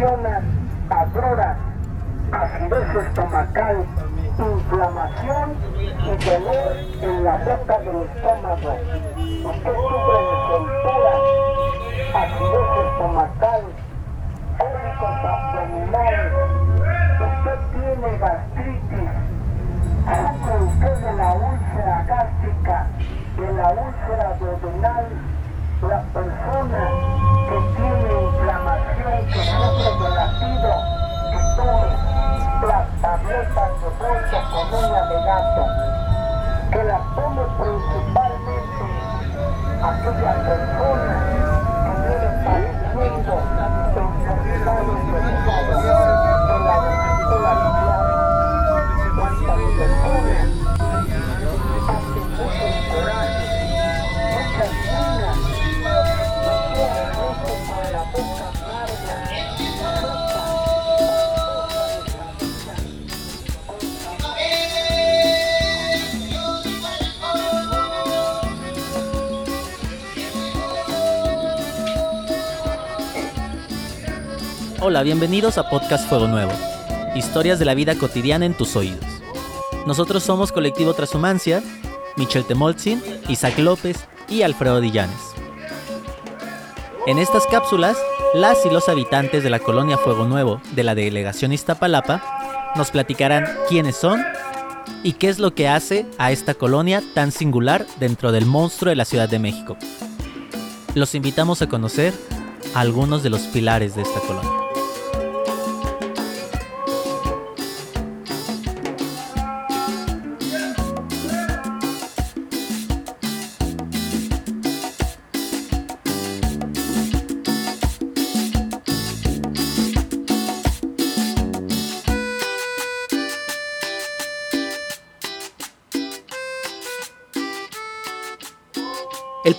ocasionan agruras, acidez estomacal, inflamación y dolor en la boca del estómago. Usted sufre de soltura, acidez estomacal, cólicos abdominales, usted tiene gastritis, sufre usted de la úlcera gástrica, de la úlcera duodenal, la persona que tiene inflamación, que de las tabletas de bolsa con uña de que las tome principalmente aquella persona que viene padeciendo enfermedades de hígado, de Hola, bienvenidos a Podcast Fuego Nuevo. Historias de la vida cotidiana en tus oídos. Nosotros somos Colectivo Transhumancia, Michel Temolzin, Isaac López y Alfredo Dillanes. En estas cápsulas, las y los habitantes de la colonia Fuego Nuevo de la delegación Iztapalapa nos platicarán quiénes son y qué es lo que hace a esta colonia tan singular dentro del monstruo de la Ciudad de México. Los invitamos a conocer algunos de los pilares de esta colonia.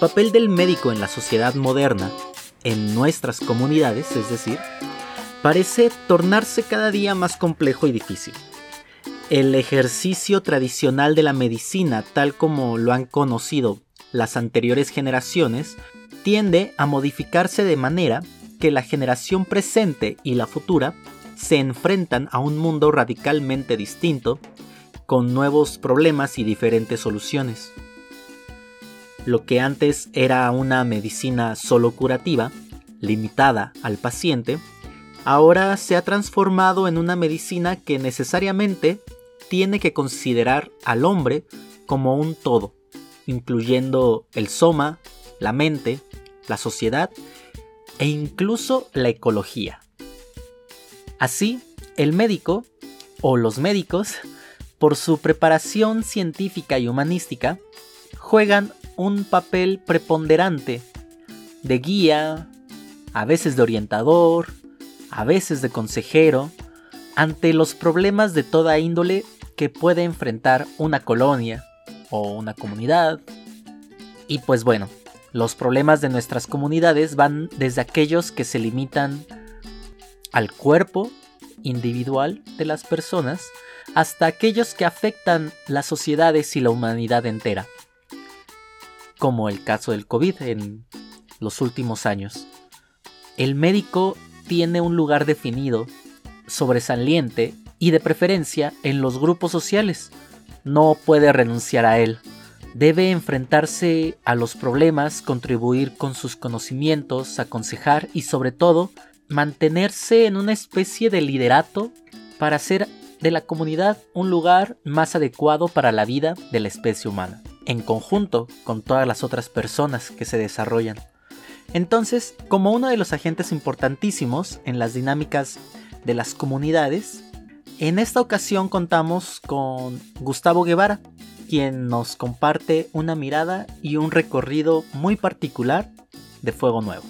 Papel del médico en la sociedad moderna, en nuestras comunidades, es decir, parece tornarse cada día más complejo y difícil. El ejercicio tradicional de la medicina, tal como lo han conocido las anteriores generaciones, tiende a modificarse de manera que la generación presente y la futura se enfrentan a un mundo radicalmente distinto, con nuevos problemas y diferentes soluciones. Lo que antes era una medicina solo curativa, limitada al paciente, ahora se ha transformado en una medicina que necesariamente tiene que considerar al hombre como un todo, incluyendo el soma, la mente, la sociedad e incluso la ecología. Así, el médico, o los médicos, por su preparación científica y humanística, juegan un papel preponderante de guía, a veces de orientador, a veces de consejero, ante los problemas de toda índole que puede enfrentar una colonia o una comunidad. Y pues bueno, los problemas de nuestras comunidades van desde aquellos que se limitan al cuerpo individual de las personas hasta aquellos que afectan las sociedades y la humanidad entera, como el caso del COVID en los últimos años. El médico tiene un lugar definido, sobresaliente y de preferencia en los grupos sociales. No puede renunciar a él. Debe enfrentarse a los problemas, contribuir con sus conocimientos, aconsejar y sobre todo mantenerse en una especie de liderato para hacer de la comunidad un lugar más adecuado para la vida de la especie humana, en conjunto con todas las otras personas que se desarrollan. Entonces, como uno de los agentes importantísimos en las dinámicas de las comunidades, en esta ocasión contamos con Gustavo Guevara, quien nos comparte una mirada y un recorrido muy particular de Fuego Nuevo.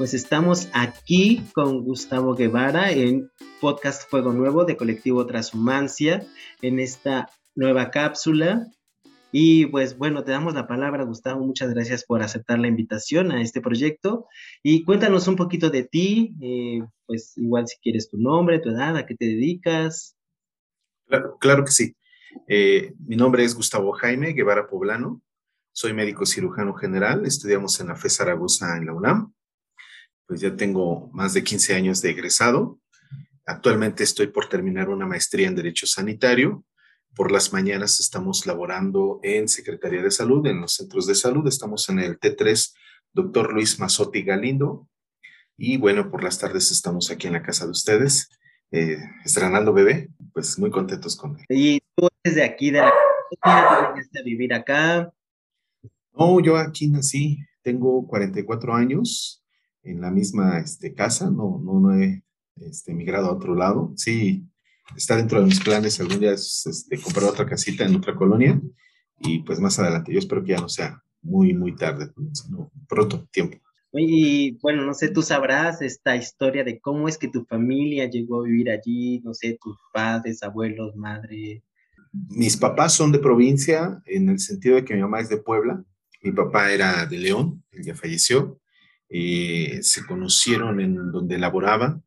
Pues estamos aquí con Gustavo Guevara en Podcast Fuego Nuevo de Colectivo Transhumancia, en esta nueva cápsula. Y pues bueno, te damos la palabra, Gustavo. Muchas gracias por aceptar la invitación a este proyecto. Y cuéntanos un poquito de ti, eh, pues igual si quieres tu nombre, tu edad, a qué te dedicas. Claro, claro que sí. Eh, mi nombre es Gustavo Jaime Guevara Poblano. Soy médico cirujano general, estudiamos en la FE Zaragoza en la UNAM. Pues ya tengo más de 15 años de egresado. Actualmente estoy por terminar una maestría en Derecho Sanitario. Por las mañanas estamos laborando en Secretaría de Salud, en los centros de salud. Estamos en el T3, doctor Luis Mazotti Galindo. Y bueno, por las tardes estamos aquí en la casa de ustedes, eh, estrenando bebé. Pues muy contentos con él. Y tú desde aquí, de la a vivir acá? No, yo aquí nací, tengo 44 años en la misma este, casa, no, no, no he este, migrado a otro lado. Sí, está dentro de mis planes algún día este, comprar otra casita en otra colonia y pues más adelante, yo espero que ya no sea muy, muy tarde, sino pronto, tiempo. Y bueno, no sé, tú sabrás esta historia de cómo es que tu familia llegó a vivir allí, no sé, tus padres, abuelos, madre. Mis papás son de provincia en el sentido de que mi mamá es de Puebla mi papá era de León, él ya falleció. Eh, se conocieron en donde laboraba.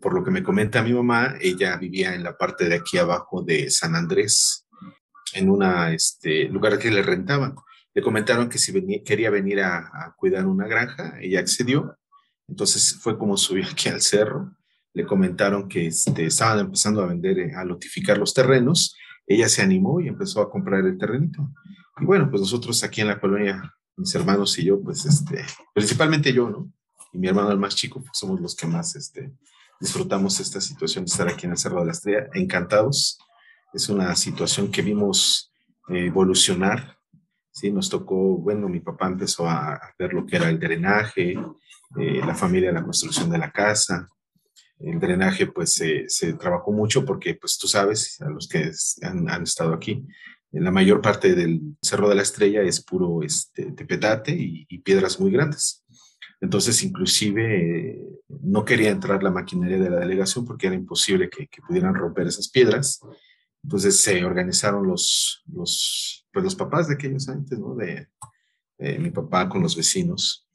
Por lo que me comenta mi mamá, ella vivía en la parte de aquí abajo de San Andrés, en un este, lugar que le rentaban. Le comentaron que si quería venir a, cuidar una granja, ella accedió. Entonces fue como subió aquí al cerro. Le comentaron que este, estaban empezando a vender, eh, a lotificar los terrenos. Ella se animó y empezó a comprar el terrenito. Y bueno, pues nosotros aquí en la colonia, mis hermanos y yo, pues este, principalmente yo, ¿no? Y mi hermano el más chico, pues somos los que más este, disfrutamos esta situación de estar aquí en el Cerro de la Estrella, encantados. Es una situación que vimos eh, evolucionar, ¿sí? Nos tocó, bueno, mi papá empezó a ver lo que era el drenaje, eh, la familia, la construcción de la casa, el drenaje pues se trabajó mucho porque pues tú sabes, a los que han, han, estado aquí, la mayor parte del Cerro de la Estrella es puro este, tepetate y, piedras muy grandes. Entonces, inclusive, eh, no quería entrar la maquinaria de la delegación porque era imposible que, pudieran romper esas piedras. Entonces, se organizaron los, los, pues, los papás de aquellos años, ¿no? De, mi papá con los vecinos.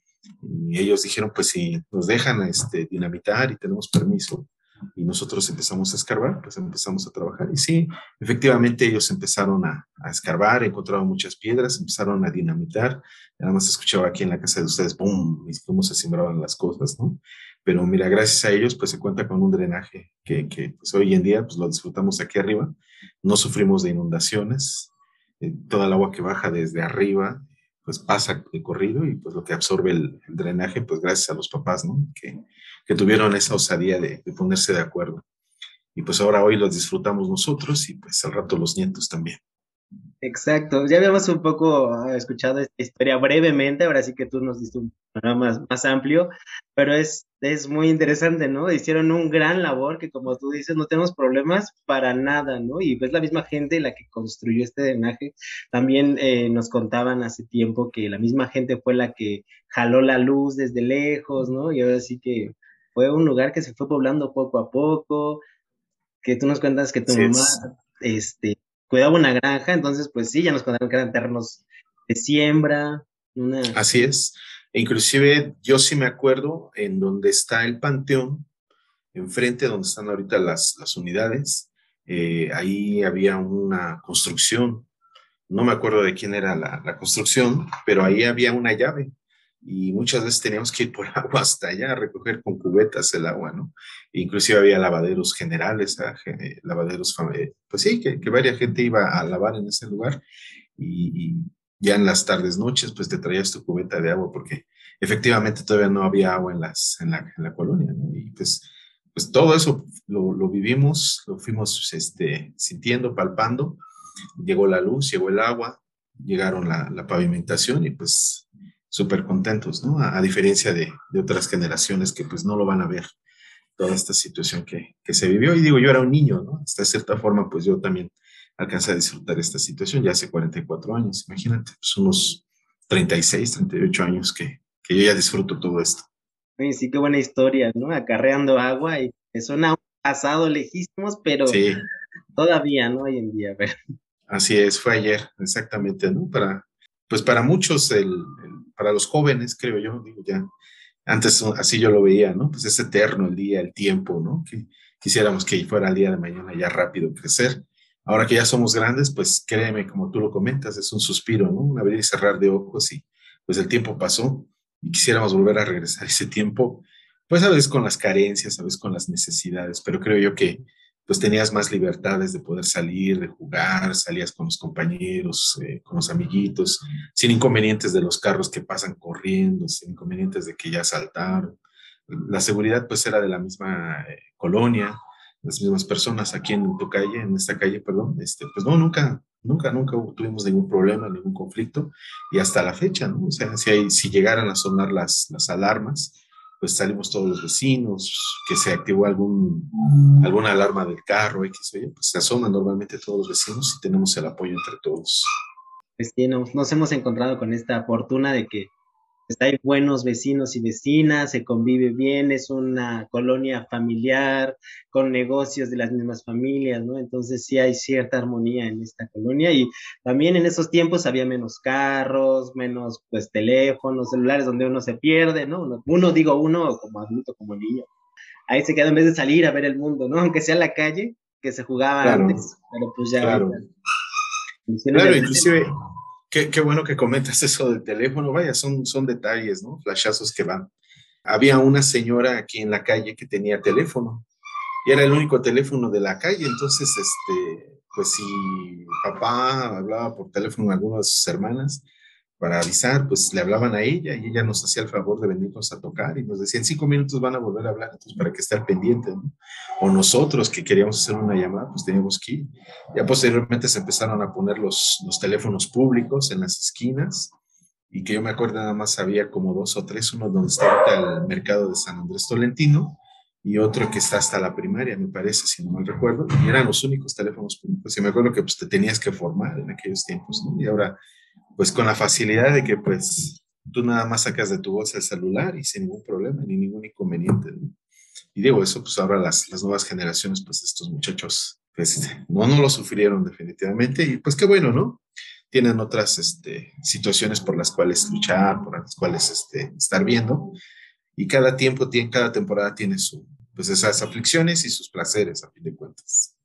Y ellos dijeron, pues si nos dejan este, dinamitar y tenemos permiso, y nosotros empezamos a escarbar, pues empezamos a trabajar. Y sí, efectivamente ellos empezaron a, a escarbar, encontraron muchas piedras, empezaron a dinamitar. Nada más escuchaba aquí en la casa de ustedes, ¡pum! y cómo se sembraban las cosas, ¿no? Pero mira, gracias a ellos, pues se cuenta con un drenaje que, que pues hoy en día, pues lo disfrutamos aquí arriba. No sufrimos de inundaciones. Eh, toda el agua que baja desde arriba, pues pasa de corrido y pues lo que absorbe el, drenaje, pues gracias a los papás, ¿no? Que, que tuvieron esa osadía de, ponerse de acuerdo. Y pues ahora hoy los disfrutamos nosotros y pues al rato los nietos también. Exacto, ya habíamos un poco ah, escuchado esta historia brevemente, ahora sí que tú nos diste un panorama más, más amplio, pero es, es muy interesante, ¿no? Hicieron un gran labor que como tú dices, no tenemos problemas para nada, ¿no? Y pues la misma gente la que construyó este drenaje, también eh, nos contaban hace tiempo que la misma gente fue la que jaló la luz desde lejos, ¿no? Y ahora sí que fue un lugar que se fue poblando poco a poco, que tú nos cuentas que tu mamá este, cuidaba una granja, entonces pues sí, ya nos contaron que eran de siembra. Así es. Inclusive yo sí me acuerdo en donde está el panteón, enfrente donde están ahorita las, las unidades, eh, ahí había una construcción. No me acuerdo de quién era la, la construcción, pero ahí había una llave y muchas veces teníamos que ir por agua hasta allá a recoger con cubetas el agua, ¿no? inclusive había lavaderos generales, ah, lavaderos, pues sí, que, que varias gente iba a lavar en ese lugar y, ya en las tardes, noches, pues te traías tu cubeta de agua porque efectivamente todavía no había agua en, las, en, la, en la colonia, ¿no? Y pues, pues todo eso lo, lo vivimos, lo fuimos este, sintiendo, palpando, llegó la luz, llegó el agua, llegaron la, la pavimentación y pues súper contentos, ¿no? A, diferencia de, de, otras generaciones que pues no lo van a ver toda esta situación que, que, se vivió. Y digo, yo era un niño, ¿no? Hasta cierta forma, pues yo también alcancé a disfrutar esta situación ya hace 44 años, imagínate, pues unos 36, 38 años que, que yo ya disfruto todo esto. Sí, sí, qué buena historia, ¿no? Acarreando agua y suena un pasado lejísimos, pero todavía, ¿no? Hoy en día, pero... Así es, fue ayer, exactamente, ¿no? Para, pues para muchos, el, para los jóvenes, creo yo, digo ya, antes así yo lo veía, ¿no? Pues es eterno el día, el tiempo, ¿no? Que quisiéramos que fuera el día de mañana ya rápido crecer. Ahora que ya somos grandes, pues créeme, como tú lo comentas, es un suspiro, ¿no? Un abrir y cerrar de ojos y pues el tiempo pasó y quisiéramos volver a regresar ese tiempo, pues a veces con las carencias, a veces con las necesidades, pero creo yo que pues tenías más libertades de poder salir, de jugar, salías con los compañeros, eh, con los amiguitos, sin inconvenientes de los carros que pasan corriendo, sin inconvenientes de que ya saltaron. La seguridad pues era de la misma eh, colonia, las mismas personas aquí en tu calle, en esta calle, perdón, este, pues no, nunca, nunca, nunca tuvimos ningún problema, ningún conflicto, y hasta la fecha, ¿no? O sea, si, hay, si llegaran a sonar las, las alarmas, pues salimos todos los vecinos, que se activó algún, alguna alarma del carro, X, oye, pues se asoman normalmente todos los vecinos y tenemos el apoyo entre todos. Pues sí, nos hemos encontrado con esta fortuna de que hay buenos vecinos y vecinas, se convive bien, es una colonia familiar con negocios de las mismas familias, ¿no? Entonces sí hay cierta armonía en esta colonia y también en esos tiempos había menos carros, menos pues teléfonos, celulares donde uno se pierde, ¿no? Uno, digo uno como adulto, como niño. Ahí se queda en vez de salir a ver el mundo, ¿no? Aunque sea la calle, que se jugaba antes, pero pues ya... Claro, claro inclusive Qué, bueno que comentas eso del teléfono, vaya, son, son detalles, ¿no? Flashazos que van. Había una señora aquí en la calle que tenía teléfono y era el único teléfono de la calle, entonces, este, pues si papá hablaba por teléfono a algunas de sus hermanas, para avisar, pues le hablaban a ella y ella nos hacía el favor de venirnos a tocar y nos decía, en cinco minutos van a volver a hablar, entonces para que estar pendiente, ¿no? O nosotros que queríamos hacer una llamada, pues teníamos que ir. Ya posteriormente se empezaron a poner los, los teléfonos públicos en las esquinas y que yo me acuerdo nada más había como dos o tres, uno donde está el mercado de San Andrés Tolentino y otro que está hasta la primaria, me parece, si no mal recuerdo, y eran los únicos teléfonos públicos. Y me acuerdo que pues te tenías que formar en aquellos tiempos, ¿no? Y ahora pues con la facilidad de que pues tú nada más sacas de tu bolsa el celular y sin ningún problema ni ningún inconveniente. Y digo, eso pues ahora las, las nuevas generaciones, pues estos muchachos, pues no, no lo sufrieron definitivamente y pues qué bueno, ¿no? Tienen otras este, situaciones por las cuales luchar, por las cuales este, estar viendo y cada tiempo, tiene, cada temporada tiene su, pues esas aflicciones y sus placeres a fin de cuentas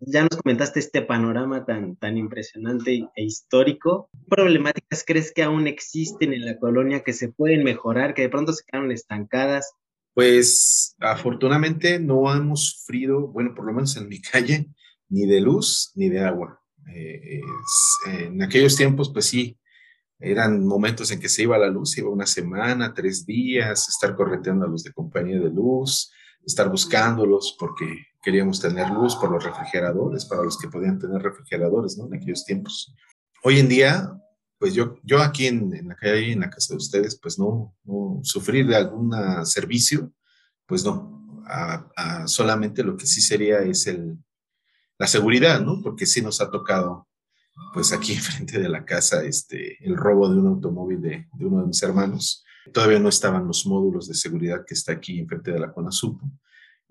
ya nos comentaste este panorama tan, tan impresionante e histórico. ¿Qué problemáticas crees que aún existen en la colonia que se pueden mejorar, que de pronto se quedaron estancadas? Pues afortunadamente no hemos sufrido, bueno, por lo menos en mi calle, ni de luz ni de agua. Eh, en aquellos tiempos, pues sí, eran momentos en que se iba la luz, iba una semana, tres días, estar correteando a los de compañía de luz, estar buscándolos porque queríamos tener luz por los refrigeradores, para los que podían tener refrigeradores, ¿no? En aquellos tiempos. Hoy en día, pues yo, yo aquí en, en la calle, en la casa de ustedes, pues no, no sufrir de algún servicio, pues no. solamente lo que sí sería es el, la seguridad, ¿no? Porque sí nos ha tocado, pues aquí enfrente de la casa, este, el robo de un automóvil de, de uno de mis hermanos. Todavía no estaban los módulos de seguridad que está aquí enfrente de la CONASUPO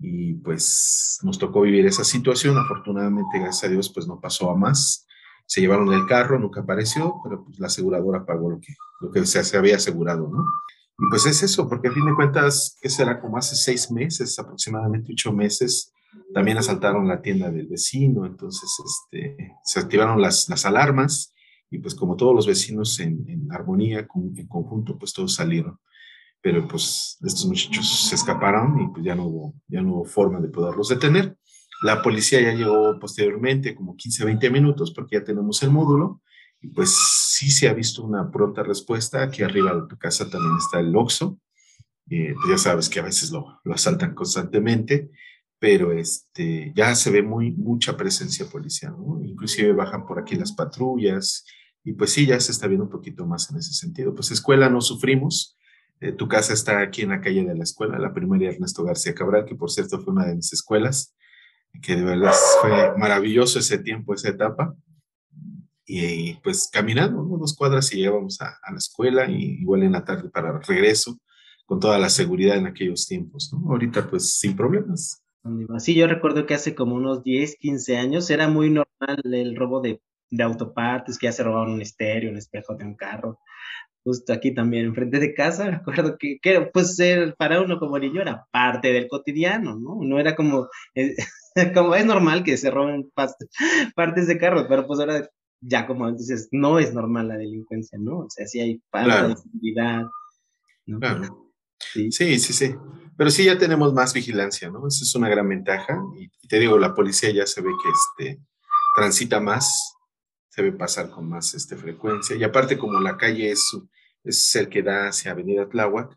y pues nos tocó vivir esa situación. Afortunadamente, gracias a Dios, pues no pasó a más. Se llevaron el carro, nunca apareció, pero pues la aseguradora pagó lo que, lo que se, había asegurado, ¿no? Y pues es eso, porque a fin de cuentas, que será como hace seis meses, aproximadamente ocho meses, también asaltaron la tienda del vecino, entonces este, se activaron las, las alarmas y pues como todos los vecinos en, en armonía, en conjunto, pues todos salieron pero pues estos muchachos se escaparon y pues ya no hubo, ya no hubo forma de poderlos detener. La policía ya llegó posteriormente, como 15, 20 minutos, porque ya tenemos el módulo, y pues sí se ha visto una pronta respuesta. Aquí arriba de tu casa también está el OXO. Eh, pues ya sabes que a veces lo, lo, asaltan constantemente, pero este, ya se ve muy, mucha presencia policial, ¿no? Inclusive bajan por aquí las patrullas, y pues sí, ya se está viendo un poquito más en ese sentido. Pues escuela no sufrimos, eh, tu casa está aquí en la calle de la escuela, la primaria Ernesto García Cabral, que por cierto fue una de mis escuelas, que de verdad fue maravilloso ese tiempo, esa etapa. Y pues caminando dos cuadras y llegábamos a, la escuela y igual en la tarde para regreso, con toda la seguridad en aquellos tiempos. ¿no? Ahorita pues sin problemas. Sí, yo recuerdo que hace como unos 10, 15 años era muy normal el robo de, de autopartes, que ya se robaban un estéreo, un espejo de un carro justo aquí también, enfrente de casa, me acuerdo que, que pues ser para uno como niño era parte del cotidiano, ¿no? No era como, eh, como es normal que se roben partes de carros, pero pues ahora ya como entonces no es normal la delincuencia, ¿no? O sea, sí hay falta de seguridad, ¿no? Claro. Sí. sí, sí, Pero sí ya tenemos más vigilancia, ¿no? Esa es una gran ventaja. Y, te digo, la policía ya se ve que este, transita más, se ve pasar con más este, frecuencia. Y aparte, como la calle es, es el que da hacia Avenida Tláhuac,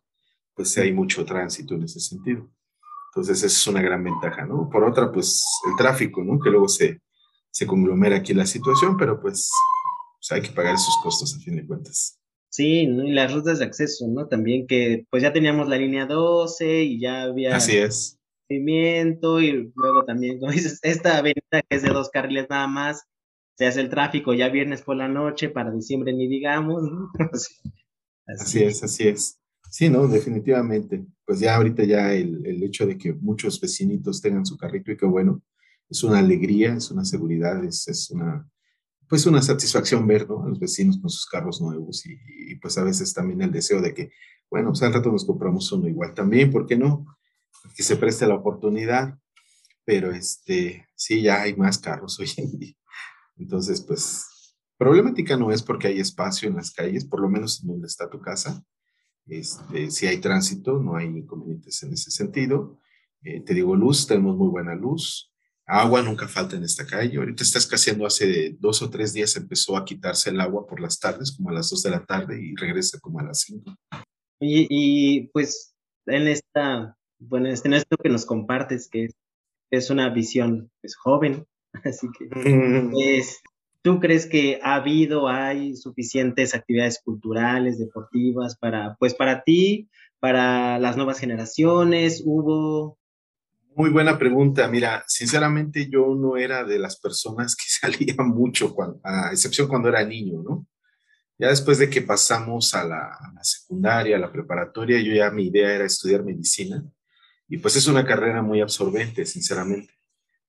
pues hay mucho tránsito en ese sentido. Entonces, esa es una gran ventaja, ¿no? Por otra, pues el tráfico, ¿no? Que luego se, se conglomera aquí la situación, pero pues, pues hay que pagar esos costos a fin de cuentas. Sí, ¿no? y las rutas de acceso, ¿no? También que pues ya teníamos la línea 12 y ya había... Así es. Movimiento y luego también, como dices, esta avenida que es de dos carriles nada más, se hace el tráfico ya viernes por la noche, para diciembre ni digamos, ¿no? así, es, así es. Sí, no, definitivamente. Pues ya ahorita ya el, el, hecho de que muchos vecinitos tengan su carrito y que bueno, es una alegría, es una seguridad, es, es una, pues una satisfacción ver ¿no? a los vecinos con sus carros nuevos y, pues a veces también el deseo de que, bueno, pues al rato nos compramos uno igual también, ¿por qué no? Que se preste la oportunidad, pero este, sí, ya hay más carros hoy en día. Entonces, pues, problemática no es porque hay espacio en las calles, por lo menos en donde está tu casa. Este, si hay tránsito, no hay inconvenientes en ese sentido. Eh, te digo, luz, tenemos muy buena luz. Agua nunca falta en esta calle. Ahorita está escaseando hace dos o tres días, empezó a quitarse el agua por las tardes, como a las dos de la tarde, y regresa como a las cinco. Y, y pues en esta, bueno, en esto que nos compartes, que es, una visión pues, joven, así que es, ¿tú crees que ha habido, hay suficientes actividades culturales, deportivas para, pues para ti, para las nuevas generaciones? ¿Hubo muy buena pregunta. Mira, sinceramente yo no era de las personas que salían mucho, a excepción cuando era niño, ¿no? Ya después de que pasamos a la, secundaria, a la preparatoria, yo ya mi idea era estudiar medicina y pues es una carrera muy absorbente, sinceramente.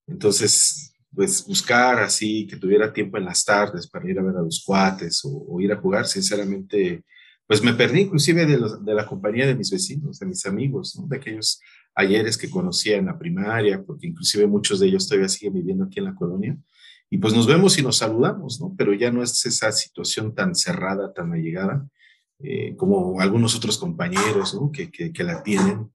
Entonces, pues buscar así que tuviera tiempo en las tardes para ir a ver a los cuates o, ir a jugar, sinceramente, pues me perdí inclusive de, de, la compañía de mis vecinos, de mis amigos, ¿no? de aquellos ayeres que conocía en la primaria, porque inclusive muchos de ellos todavía siguen viviendo aquí en la colonia, y pues nos vemos y nos saludamos, ¿no? Pero ya no es esa situación tan cerrada, tan allegada, eh, como algunos otros compañeros, ¿no? Que, que, la tienen,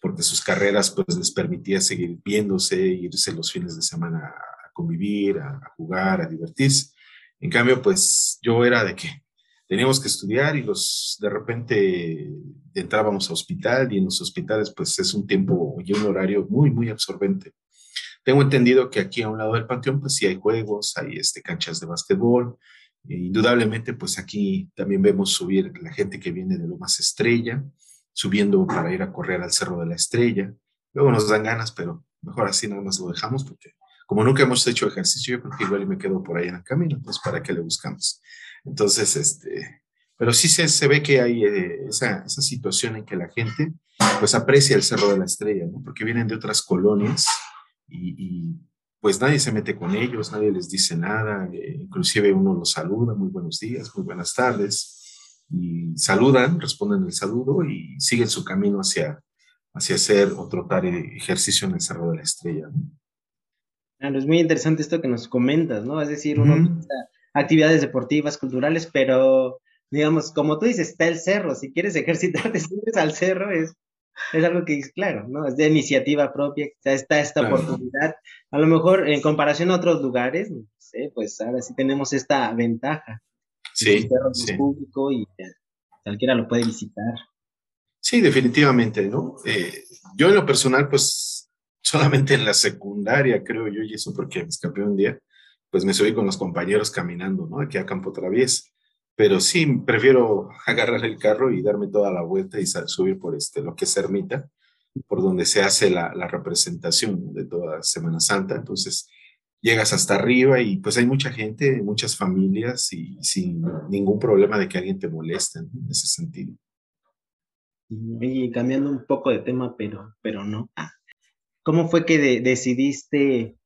porque sus carreras pues les permitía seguir viéndose, irse los fines de semana convivir, a, a jugar, a divertirse. En cambio, pues yo era de que teníamos que estudiar y los de repente entrábamos a hospital y en los hospitales pues es un tiempo y un horario muy, muy absorbente. Tengo entendido que aquí a un lado del panteón pues sí hay juegos, hay este, canchas de básquetbol. E indudablemente pues aquí también vemos subir la gente que viene de Lomas Estrella, subiendo para ir a correr al Cerro de la Estrella. Luego nos dan ganas, pero mejor así nada más lo dejamos porque como nunca hemos hecho ejercicio, yo creo que igual me quedo por ahí en el camino, pues para qué le buscamos. Entonces, este, pero sí se, se ve que hay eh, esa, esa, situación en que la gente pues aprecia el Cerro de la Estrella, ¿no? Porque vienen de otras colonias y, y pues nadie se mete con ellos, nadie les dice nada, eh, inclusive uno los saluda, muy buenos días, muy buenas tardes, y saludan, responden el saludo y siguen su camino hacia, hacia hacer o trotar ejercicio en el Cerro de la Estrella. ¿no? Claro, es muy interesante esto que nos comentas, ¿no? Es decir, uno actividades deportivas, culturales, pero digamos, como tú dices, está el cerro, si quieres ejercitarte, subes al cerro, es, es algo que es claro, ¿no? Es de iniciativa propia, está esta oportunidad. A lo mejor en comparación a otros lugares, no sé, pues ahora sí tenemos esta ventaja. Sí. El cerro es público y cualquiera lo puede visitar. Sí, definitivamente, ¿no? Eh, yo en lo personal, pues solamente en la secundaria, creo yo, y eso porque me escapé un día, pues me subí con los compañeros caminando, ¿no? Aquí a Campo Travies. Pero sí, prefiero agarrar el carro y darme toda la vuelta y subir por este, lo que es Ermita, por donde se hace la, la representación de toda Semana Santa. Entonces, llegas hasta arriba y pues hay mucha gente, muchas familias y sin ningún problema de que alguien te moleste en ese sentido. Y cambiando un poco de tema, pero, pero no. Ah, ¿Cómo fue que decidiste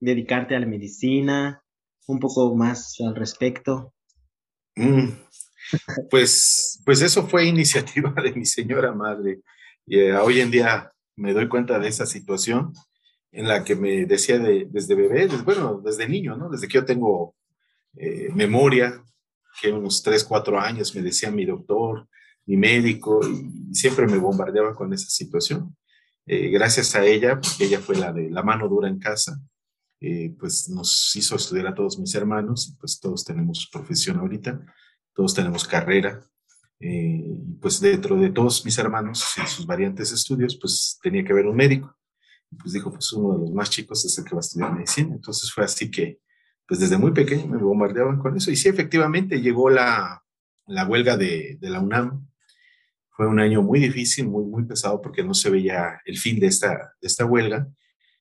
dedicarte a la medicina, un poco más al respecto. Mm. Pues, pues eso fue iniciativa de mi señora madre. Y eh, hoy en día me doy cuenta de esa situación en la que me decía de, desde bebé, bueno, desde niño, ¿no? Desde que yo tengo eh, memoria, que unos 3, 4 años me decía mi doctor, mi médico, y siempre me bombardeaba con esa situación. Eh, gracias a ella, porque ella fue la de la mano dura en casa, eh, pues nos hizo estudiar a todos mis hermanos, pues todos tenemos profesión ahorita, todos tenemos carrera, pues dentro de todos mis hermanos y sus variantes estudios, pues tenía que haber un médico pues dijo, pues uno de los más chicos es el que va a estudiar medicina. Entonces fue así que, pues desde muy pequeño me bombardeaban con eso. Y sí, efectivamente llegó la, la huelga de, la UNAM. Fue un año muy difícil, muy, muy pesado porque no se veía el fin de esta, de esta huelga.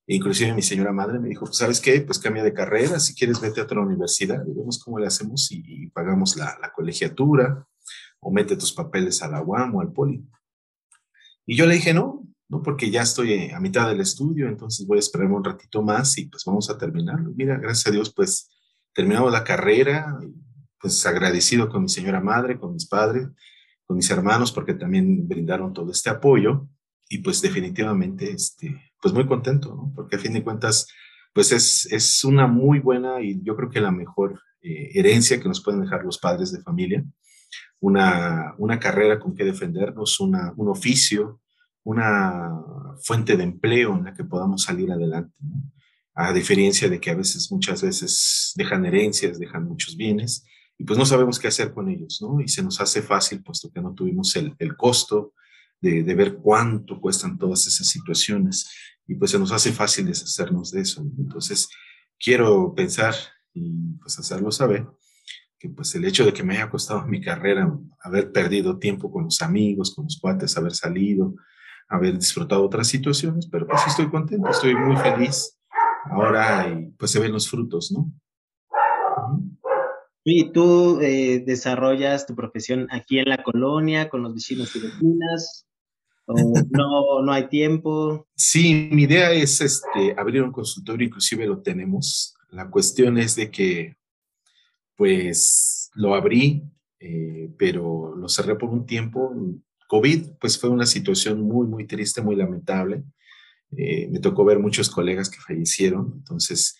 E inclusive mi señora madre me dijo, ¿sabes qué? Pues cambia de carrera, si quieres vete a otra universidad y vemos cómo le hacemos y, y pagamos la, la, colegiatura o mete tus papeles a la UAM o al poli. Y yo le dije, no, ¿no? Porque ya estoy a mitad del estudio, entonces voy a esperarme un ratito más y pues vamos a terminarlo. Mira, gracias a Dios, pues terminamos la carrera, pues agradecido con mi señora madre, con mis padres, con mis hermanos, porque también brindaron todo este apoyo y pues definitivamente, este, pues muy contento. Porque a fin de cuentas, pues es, es una muy buena y yo creo que la mejor eh, herencia que nos pueden dejar los padres de familia, una, una carrera con que defendernos, una, un oficio, una fuente de empleo en la que podamos salir adelante. A diferencia de que a veces, muchas veces dejan herencias, dejan muchos bienes y pues no sabemos qué hacer con ellos, ¿no? Y se nos hace fácil, puesto que no tuvimos el, el costo de, de, ver cuánto cuestan todas esas situaciones y pues se nos hace fácil deshacernos de eso. Entonces, quiero pensar y pues hacerlo saber que pues el hecho de que me haya costado mi carrera, haber perdido tiempo con los amigos, con los cuates, haber salido, haber disfrutado otras situaciones, pero pues estoy contento, estoy muy feliz ahora y pues se ven los frutos, ¿no? ¿Y tú eh, desarrollas tu profesión aquí en la colonia con los vecinos y vecinas? ¿O no, no hay tiempo? Sí, mi idea es este, abrir un consultorio, inclusive lo tenemos. La cuestión es de que, pues, lo abrí, eh, pero lo cerré por un tiempo, COVID, pues fue una situación muy, muy triste, muy lamentable. Eh, me tocó ver muchos colegas que fallecieron, entonces,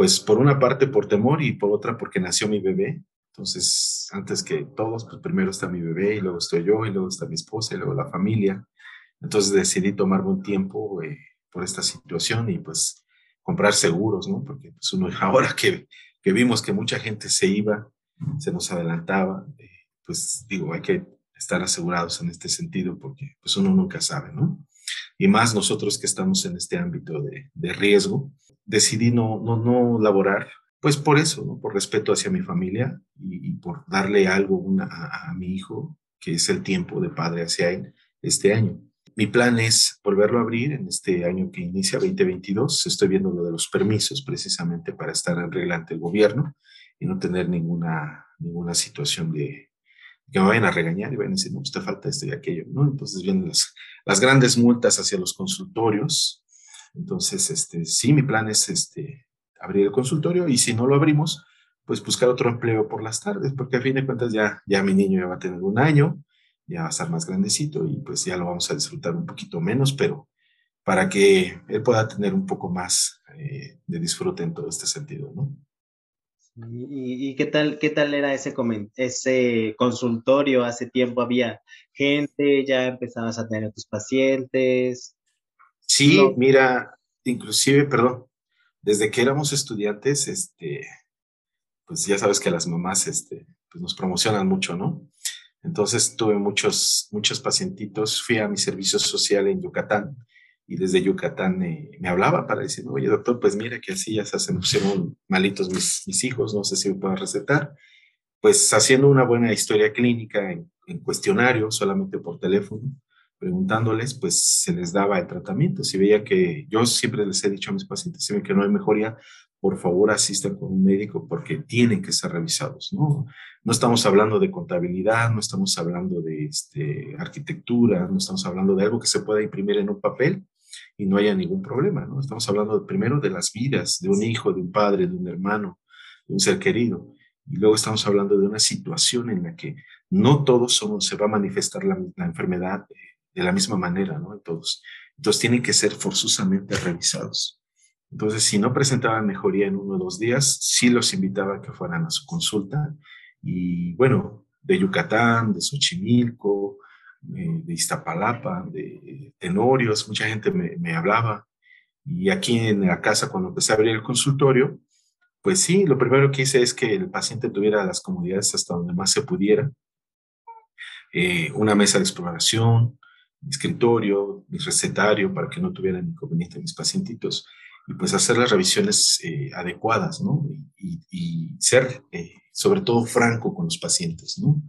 pues por una parte por temor y por otra porque nació mi bebé. Entonces, antes que todos, pues primero está mi bebé y luego estoy yo y luego está mi esposa y luego la familia. Entonces decidí tomarme un tiempo eh, por esta situación y pues comprar seguros, ¿no? Porque pues uno ahora que, que vimos que mucha gente se iba, se nos adelantaba, eh, pues digo, hay que estar asegurados en este sentido porque pues uno nunca sabe, ¿no? Y más nosotros que estamos en este ámbito de, de riesgo, decidí no, no, no laborar, pues por eso. Por respeto hacia mi familia y, por darle algo a, mi hijo, que es el tiempo de padre hacia él este año. Mi plan es volverlo a abrir en este año que inicia 2022. Estoy viendo lo de los permisos precisamente para estar en regla ante el gobierno y no tener ninguna, ninguna situación de, que me vayan a regañar y vayan a decir, no, usted falta esto y aquello, ¿no? Entonces vienen las grandes multas hacia los consultorios. Entonces, este, sí, mi plan es este, abrir el consultorio y si no lo abrimos, pues buscar otro empleo por las tardes, porque a fin de cuentas ya, ya mi niño ya va a tener un año, ya va a estar más grandecito y pues ya lo vamos a disfrutar un poquito menos, pero para que él pueda tener un poco más eh, de disfrute en todo este sentido, ¿no? ¿Y, qué, tal, qué tal era ese, ese consultorio? ¿Hace tiempo había gente? ¿Ya empezabas a tener tus pacientes? Sí, no. mira, inclusive, perdón, desde que éramos estudiantes, este, pues ya sabes que las mamás este, pues nos promocionan mucho, ¿no? Entonces tuve muchos, muchos pacientitos, fui a mi servicio social en Yucatán y desde Yucatán eh, me hablaba para decir, oye doctor, pues mira que así ya se pusieron malitos mis, mis hijos, no sé si me pueden recetar. Pues haciendo una buena historia clínica en, en, cuestionario, solamente por teléfono, preguntándoles, pues se les daba el tratamiento. Si veía que yo siempre les he dicho a mis pacientes, si ven que no hay mejoría, por favor asistan con un médico porque tienen que ser revisados, ¿no? No estamos hablando de contabilidad, no estamos hablando de este, arquitectura, no estamos hablando de algo que se pueda imprimir en un papel y no haya ningún problema, ¿no? Estamos hablando primero de las vidas de un hijo, de un padre, de un hermano, de un ser querido. Y luego estamos hablando de una situación en la que no todos somos, se va a manifestar la, enfermedad de, la misma manera, ¿no? En todos. Entonces tienen que ser forzosamente revisados. Entonces, si no presentaban mejoría en uno o dos días, sí los invitaba a que fueran a su consulta. Y bueno, de Yucatán, de Xochimilco, eh, de Iztapalapa, de Tenorios, mucha gente me, me hablaba. Y aquí en la casa, cuando empecé a abrir el consultorio, pues sí, lo primero que hice es que el paciente tuviera las comodidades hasta donde más se pudiera. Eh, una mesa de exploración, mi escritorio, mi recetario para que no tuvieran inconveniente mis pacientitos y pues hacer las revisiones eh, adecuadas, ¿no? Y, ser eh, sobre todo franco con los pacientes, ¿no?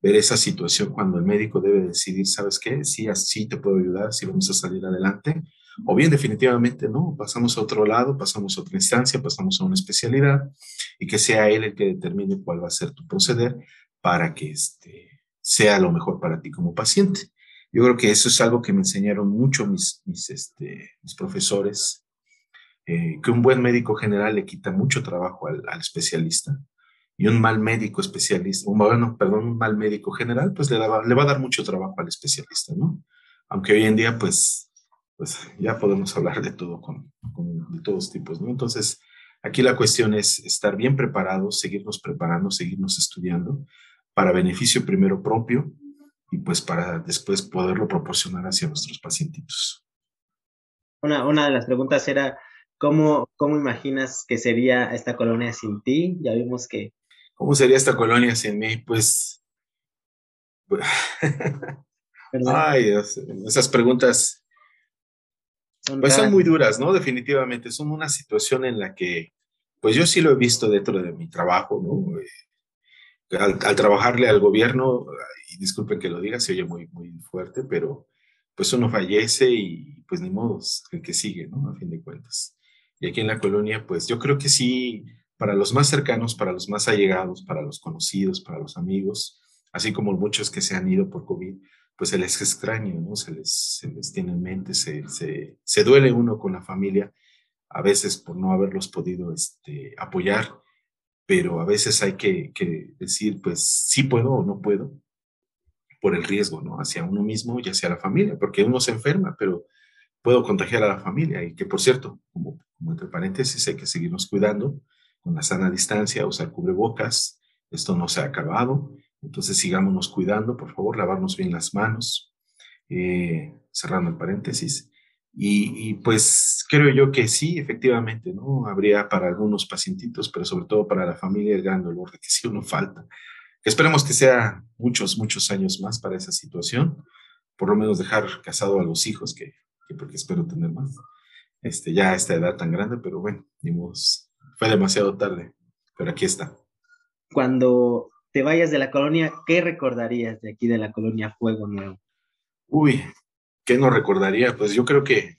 Ver esa situación cuando el médico debe decidir, ¿sabes qué? Sí, así te puedo ayudar, si vamos a salir adelante, o bien definitivamente no, pasamos a otro lado, pasamos a otra instancia, pasamos a una especialidad y que sea él el que determine cuál va a ser tu proceder para que este, sea lo mejor para ti como paciente. Yo creo que eso es algo que me enseñaron mucho mis, mis, este, mis profesores, eh, que un buen médico general le quita mucho trabajo al, al especialista y un mal médico especialista, un, bueno, perdón, un mal médico general, pues le, le va a dar mucho trabajo al especialista, ¿no? Aunque hoy en día, pues pues ya podemos hablar de todo con, de todos tipos, ¿no? Entonces, aquí la cuestión es estar bien preparados, seguirnos preparando, seguirnos estudiando para beneficio primero propio y pues para después poderlo proporcionar hacia nuestros pacientitos. Una, una de las preguntas era, ¿cómo, ¿cómo imaginas que sería esta colonia sin ti? Ya vimos que... ¿Cómo sería esta colonia sin mí? Pues... pues ay, esas preguntas pues son muy duras, ¿no? Definitivamente, son una situación en la que, pues yo sí lo he visto dentro de mi trabajo, ¿no? Eh, al, trabajarle al gobierno, y disculpen que lo diga, se oye muy, muy fuerte, pero pues uno fallece y pues ni modo, el que sigue, ¿no? A fin de cuentas. Y aquí en la colonia, pues yo creo que sí, para los más cercanos, para los más allegados, para los conocidos, para los amigos, así como muchos que se han ido por COVID, pues se les extraña, ¿no? Se les, se tiene en mente, se, se, se, duele uno con la familia, a veces por no haberlos podido este, apoyar, pero a veces hay que, decir, pues sí puedo o no puedo, por el riesgo, ¿no? Hacia uno mismo y hacia la familia, porque uno se enferma, pero puedo contagiar a la familia y que, por cierto, como, como entre paréntesis, hay que seguirnos cuidando con la sana distancia, usar cubrebocas, esto no se ha acabado, entonces sigámonos cuidando, por favor, lavarnos bien las manos, eh, cerrando el paréntesis. Y, pues creo yo que sí, efectivamente, ¿no? Habría para algunos pacientitos, pero sobre todo para la familia el gran dolor de que si uno falta. esperemos que sea muchos, muchos años más para esa situación. Por lo menos dejar casado a los hijos, que, porque espero tener más. Este, ya a esta edad tan grande, pero bueno, dimos, fue demasiado tarde, pero aquí está. Cuando te vayas de la colonia, ¿qué recordarías de aquí de la colonia Fuego Nuevo? Uy, ¿qué no recordaría? Pues yo creo que,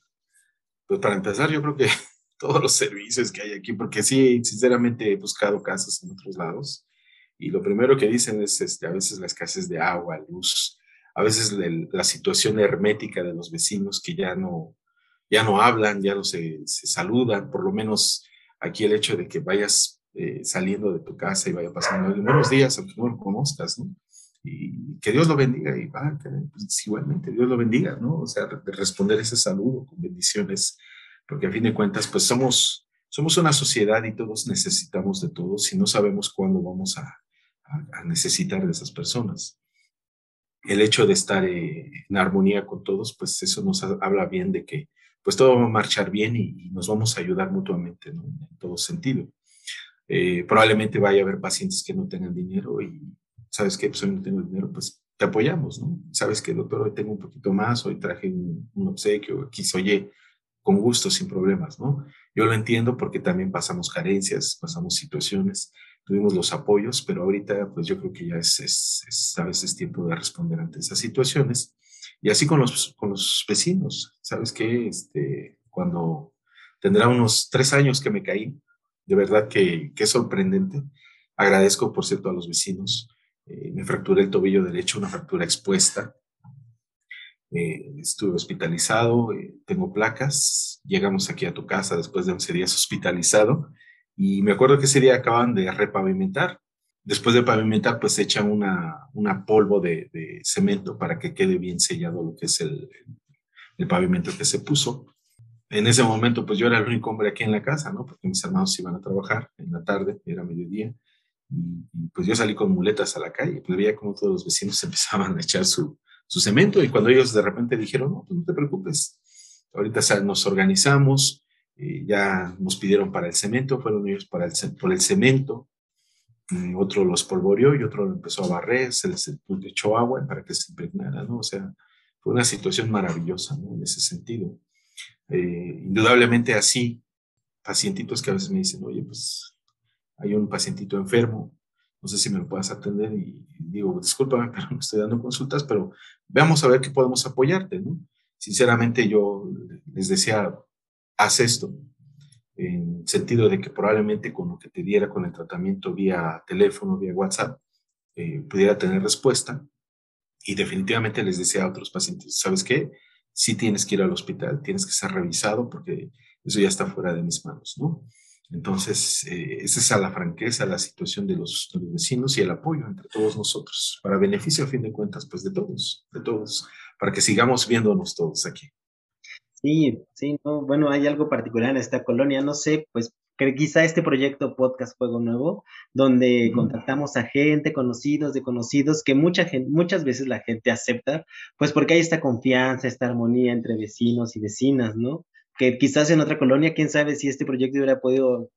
pues para empezar, yo creo que todos los servicios que hay aquí, porque sí, sinceramente he buscado casas en otros lados y lo primero que dicen es este, a veces la escasez de agua, luz, a veces la situación hermética de los vecinos que ya no, ya no hablan, ya no se, se saludan, por lo menos aquí el hecho de que vayas eh, saliendo de tu casa y vaya pasando buenos días, aunque no lo conozcas, ¿no? Y que Dios lo bendiga y va, pues, igualmente, Dios lo bendiga, ¿no? O sea, responder ese saludo con bendiciones, porque a fin de cuentas, pues somos, somos una sociedad y todos necesitamos de todos y no sabemos cuándo vamos a, a, necesitar de esas personas. El hecho de estar eh, en armonía con todos, pues eso nos habla bien de que pues todo va a marchar bien y, y nos vamos a ayudar mutuamente, ¿no? En todo sentido. Eh, probablemente vaya a haber pacientes que no tengan dinero y sabes que pues hoy no tengo dinero, pues te apoyamos, ¿no? Sabes que doctor, hoy tengo un poquito más, hoy traje un, obsequio, aquí oye, con gusto, sin problemas, ¿no? Yo lo entiendo porque también pasamos carencias, pasamos situaciones, tuvimos los apoyos, pero ahorita pues yo creo que ya es, es, es a veces tiempo de responder ante esas situaciones. Y así con los, con los vecinos, ¿sabes qué? Este, cuando tendrá unos tres años que me caí, de verdad que, es sorprendente. Agradezco, por cierto, a los vecinos. Eh, me fracturé el tobillo derecho, una fractura expuesta. Eh, estuve hospitalizado, eh, tengo placas. Llegamos aquí a tu casa después de 11 días hospitalizado. Y me acuerdo que ese día acaban de repavimentar. después de pavimentar, pues se echa una, una polvo de, de, cemento para que quede bien sellado lo que es el, el, pavimento que se puso. En ese momento, pues yo era el único hombre aquí en la casa, ¿no? Porque mis hermanos iban a trabajar en la tarde, era mediodía. Y, pues yo salí con muletas a la calle, pues veía como todos los vecinos empezaban a echar su, su cemento y cuando ellos de repente dijeron, no, pues no te preocupes, ahorita nos organizamos, eh, ya nos pidieron para el cemento, fueron ellos para el, por el cemento, otro los polvoreó y otro lo empezó a barrer, se les echó agua para que se impregnara, ¿no? O sea, fue una situación maravillosa, ¿no? En ese sentido. Eh, indudablemente así, pacientitos que a veces me dicen, oye, pues hay un pacientito enfermo, no sé si me lo puedas atender y, digo, discúlpame, pero no estoy dando consultas, pero veamos a ver qué podemos apoyarte, ¿no? Sinceramente yo les decía, haz esto, en sentido de que probablemente con lo que te diera con el tratamiento vía teléfono, vía WhatsApp, eh, pudiera tener respuesta. Y definitivamente les decía a otros pacientes, ¿sabes qué? Sí tienes que ir al hospital, tienes que ser revisado porque eso ya está fuera de mis manos, ¿no? Entonces, eh, esa es a la franqueza, la situación de los, de los, vecinos y el apoyo entre todos nosotros, para beneficio a fin de cuentas, pues de todos, de todos, para que sigamos viéndonos todos aquí. Sí, sí, no, bueno, hay algo particular en esta colonia, no sé, pues que quizá este proyecto Podcast Fuego Nuevo, donde contactamos a gente, conocidos, de conocidos, que mucha gente, muchas veces la gente acepta, pues porque hay esta confianza, esta armonía entre vecinos y vecinas, ¿no? Que quizás en otra colonia, quién sabe si este proyecto hubiera podido,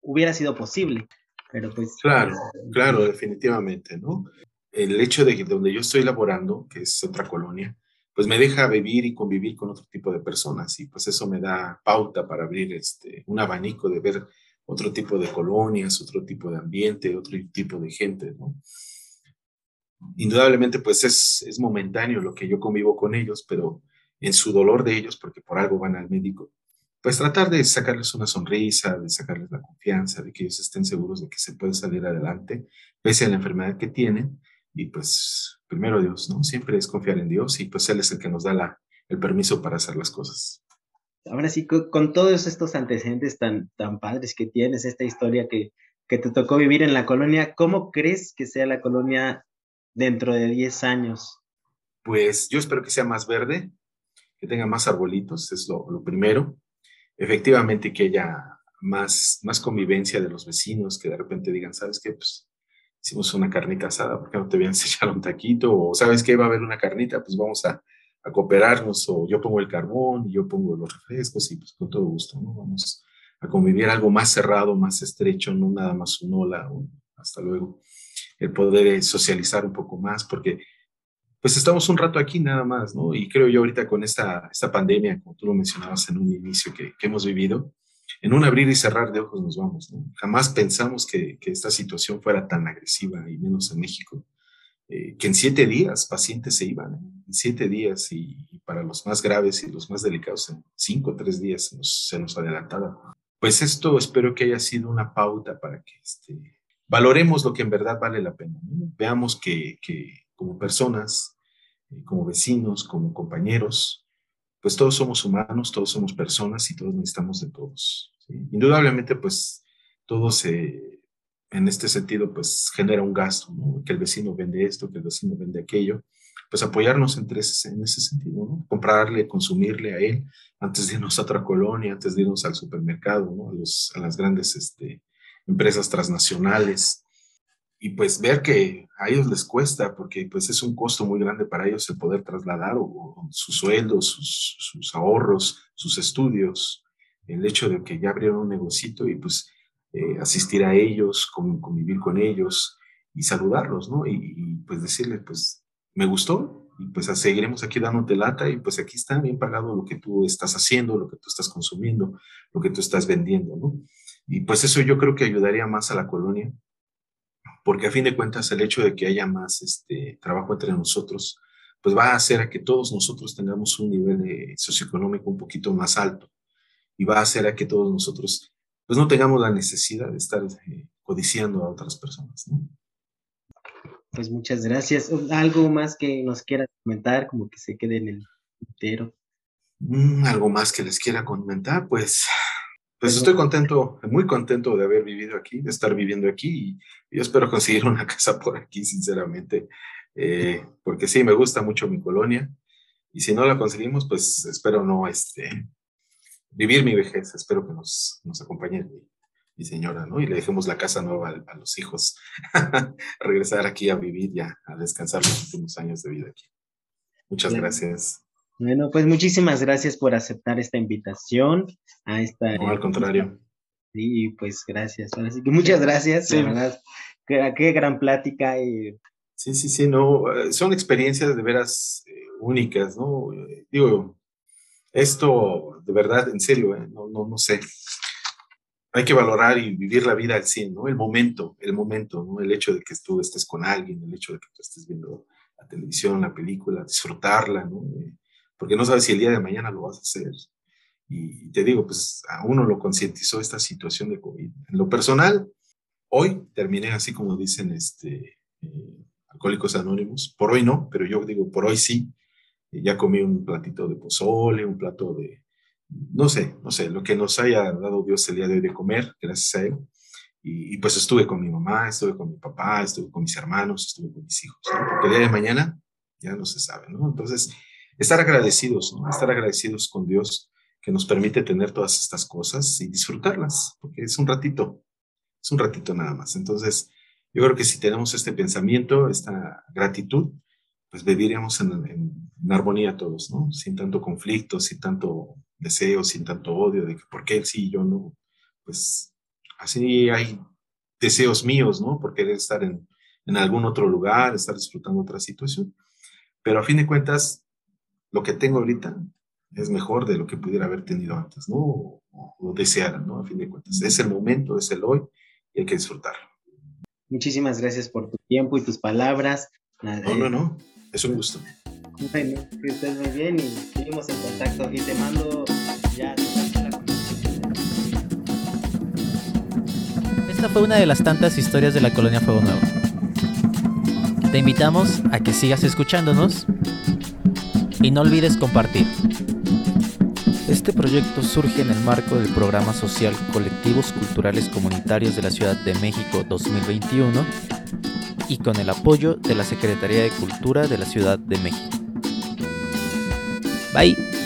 hubiera sido posible, pero pues... Claro, claro, definitivamente, ¿no? El hecho de que donde yo estoy laborando, que es otra colonia, pues me deja vivir y convivir con otro tipo de personas y pues eso me da pauta para abrir este, un abanico de ver otro tipo de colonias, otro tipo de ambiente, otro tipo de gente, ¿no? Indudablemente pues es, es momentáneo lo que yo convivo con ellos, pero en su dolor de ellos, porque por algo van al médico, pues tratar de sacarles una sonrisa, de sacarles la confianza, de que ellos estén seguros de que se puede salir adelante, pese a la enfermedad que tienen, y pues primero Dios, ¿no? Siempre es confiar en Dios y pues Él es el que nos da la, el permiso para hacer las cosas. Ahora sí, con, todos estos antecedentes tan, tan padres que tienes, esta historia que, que te tocó vivir en la colonia, ¿cómo crees que sea la colonia dentro de 10 años? Pues yo espero que sea más verde, que tenga más arbolitos, es lo, primero. Efectivamente que haya más, más convivencia de los vecinos, que de repente digan, ¿sabes qué? Pues hicimos una carnita asada, ¿por qué no te voy a un taquito? O sabes que va a haber una carnita, pues vamos a, cooperarnos, o yo pongo el carbón y yo pongo los refrescos y pues con todo gusto, ¿no? Vamos a convivir algo más cerrado, más estrecho, no nada más un hola, hasta luego. El poder socializar un poco más, porque pues estamos un rato aquí nada más, ¿no? Y creo yo ahorita con esta, esta pandemia, como tú lo mencionabas en un inicio que, que hemos vivido, en un abrir y cerrar de ojos nos vamos. ¿no? Jamás pensamos que, que, esta situación fuera tan agresiva, y menos en México, eh, que en siete días pacientes se iban, ¿eh? en siete días, y, para los más graves y los más delicados, en cinco o tres días se nos, se nos adelantaba. Pues esto espero que haya sido una pauta para que este, valoremos lo que en verdad vale la pena. ¿no? Veamos que, que como personas, eh, como vecinos, como compañeros, pues todos somos humanos, todos somos personas y todos necesitamos de todos. Indudablemente, pues todo se, en este sentido, pues genera un gasto, que el vecino vende esto, que el vecino vende aquello, pues apoyarnos en ese sentido, comprarle, consumirle a él antes de irnos a otra colonia, antes de irnos al supermercado, a las grandes este, empresas transnacionales y pues ver que a ellos les cuesta, porque pues es un costo muy grande para ellos el poder trasladar o, sus sueldos, sus, ahorros, sus estudios, el hecho de que ya abrieron un negocito y pues eh, asistir a ellos, convivir con ellos y saludarlos, ¿no? Y, pues decirles, pues me gustó y pues seguiremos aquí dándote lata y pues aquí está bien pagado lo que tú estás haciendo, lo que tú estás consumiendo, lo que tú estás vendiendo, ¿no? Y pues eso yo creo que ayudaría más a la colonia porque a fin de cuentas el hecho de que haya más este, trabajo entre nosotros, pues va a hacer a que todos nosotros tengamos un nivel de socioeconómico un poquito más alto y va a hacer a que todos nosotros pues no tengamos la necesidad de estar eh, codiciando a otras personas. ¿no? Pues muchas gracias. ¿Algo más que nos quiera comentar, como que se quede en el entero? Mm, algo más que les quiera comentar, pues Pues estoy contento, muy contento de haber vivido aquí, de estar viviendo aquí y yo espero conseguir una casa por aquí, sinceramente, eh, porque sí, me gusta mucho mi colonia y si no la conseguimos, pues espero no este, vivir mi vejez, espero que nos, nos acompañe mi, señora, ¿no? Y le dejemos la casa nueva a, los hijos, regresar aquí a vivir ya, a descansar los últimos años de vida aquí. Muchas gracias. Bueno, pues muchísimas gracias por aceptar esta invitación a esta... No, al contrario. Sí, pues gracias. Así que muchas gracias, de verdad. Qué, gran plática. Sí, sí, sí, no, eh, son experiencias de veras eh, únicas, ¿no? Digo, esto, de verdad, en serio, ¿eh? no, no, no sé. Hay que valorar y vivir la vida al 100, ¿no? El momento, el momento, ¿no? El hecho de que tú estés con alguien, el hecho de que tú estés viendo la televisión, la película, disfrutarla, ¿no? Porque no sabes si el día de mañana lo vas a hacer. Y te digo, pues a uno lo concientizó esta situación de COVID. En lo personal, hoy terminé así como dicen este, eh, Alcohólicos Anónimos. Por hoy no, pero yo digo, por hoy sí. Ya comí un platito de pozole, un plato de, no sé, no sé, lo que nos haya dado Dios el día de hoy de comer, gracias a Él. Y, pues estuve con mi mamá, estuve con mi papá, estuve con mis hermanos, estuve con mis hijos, porque el día de mañana ya no se sabe, ¿no? Entonces, estar agradecidos, ¿no? Estar agradecidos con Dios que nos permite tener todas estas cosas y disfrutarlas, porque es un ratito, es un ratito nada más. Entonces, yo creo que si tenemos este pensamiento, esta gratitud, pues viviríamos en, armonía todos, ¿no? Sin tanto conflicto, sin tanto deseo, sin tanto odio de que por qué él sí y yo no. Pues así hay deseos míos, ¿no? Por querer estar en, en algún otro lugar, estar disfrutando otra situación. Pero a fin de cuentas, lo que tengo ahorita es mejor de lo que pudiera haber tenido antes, ¿no? O, deseara, ¿no? A fin de cuentas. Es el momento, es el hoy y hay que disfrutarlo. Muchísimas gracias por tu tiempo y tus palabras. No, no, no. Es un gusto. Bueno, que estés muy bien y seguimos en contacto. Y te mando ya. Esta fue una de las tantas historias de la colonia Fuego Nuevo. Te invitamos a que sigas escuchándonos y no olvides compartir. Este proyecto surge en el marco del programa social Colectivos Culturales Comunitarios de la Ciudad de México 2021 y con el apoyo de la Secretaría de Cultura de la Ciudad de México. Bye.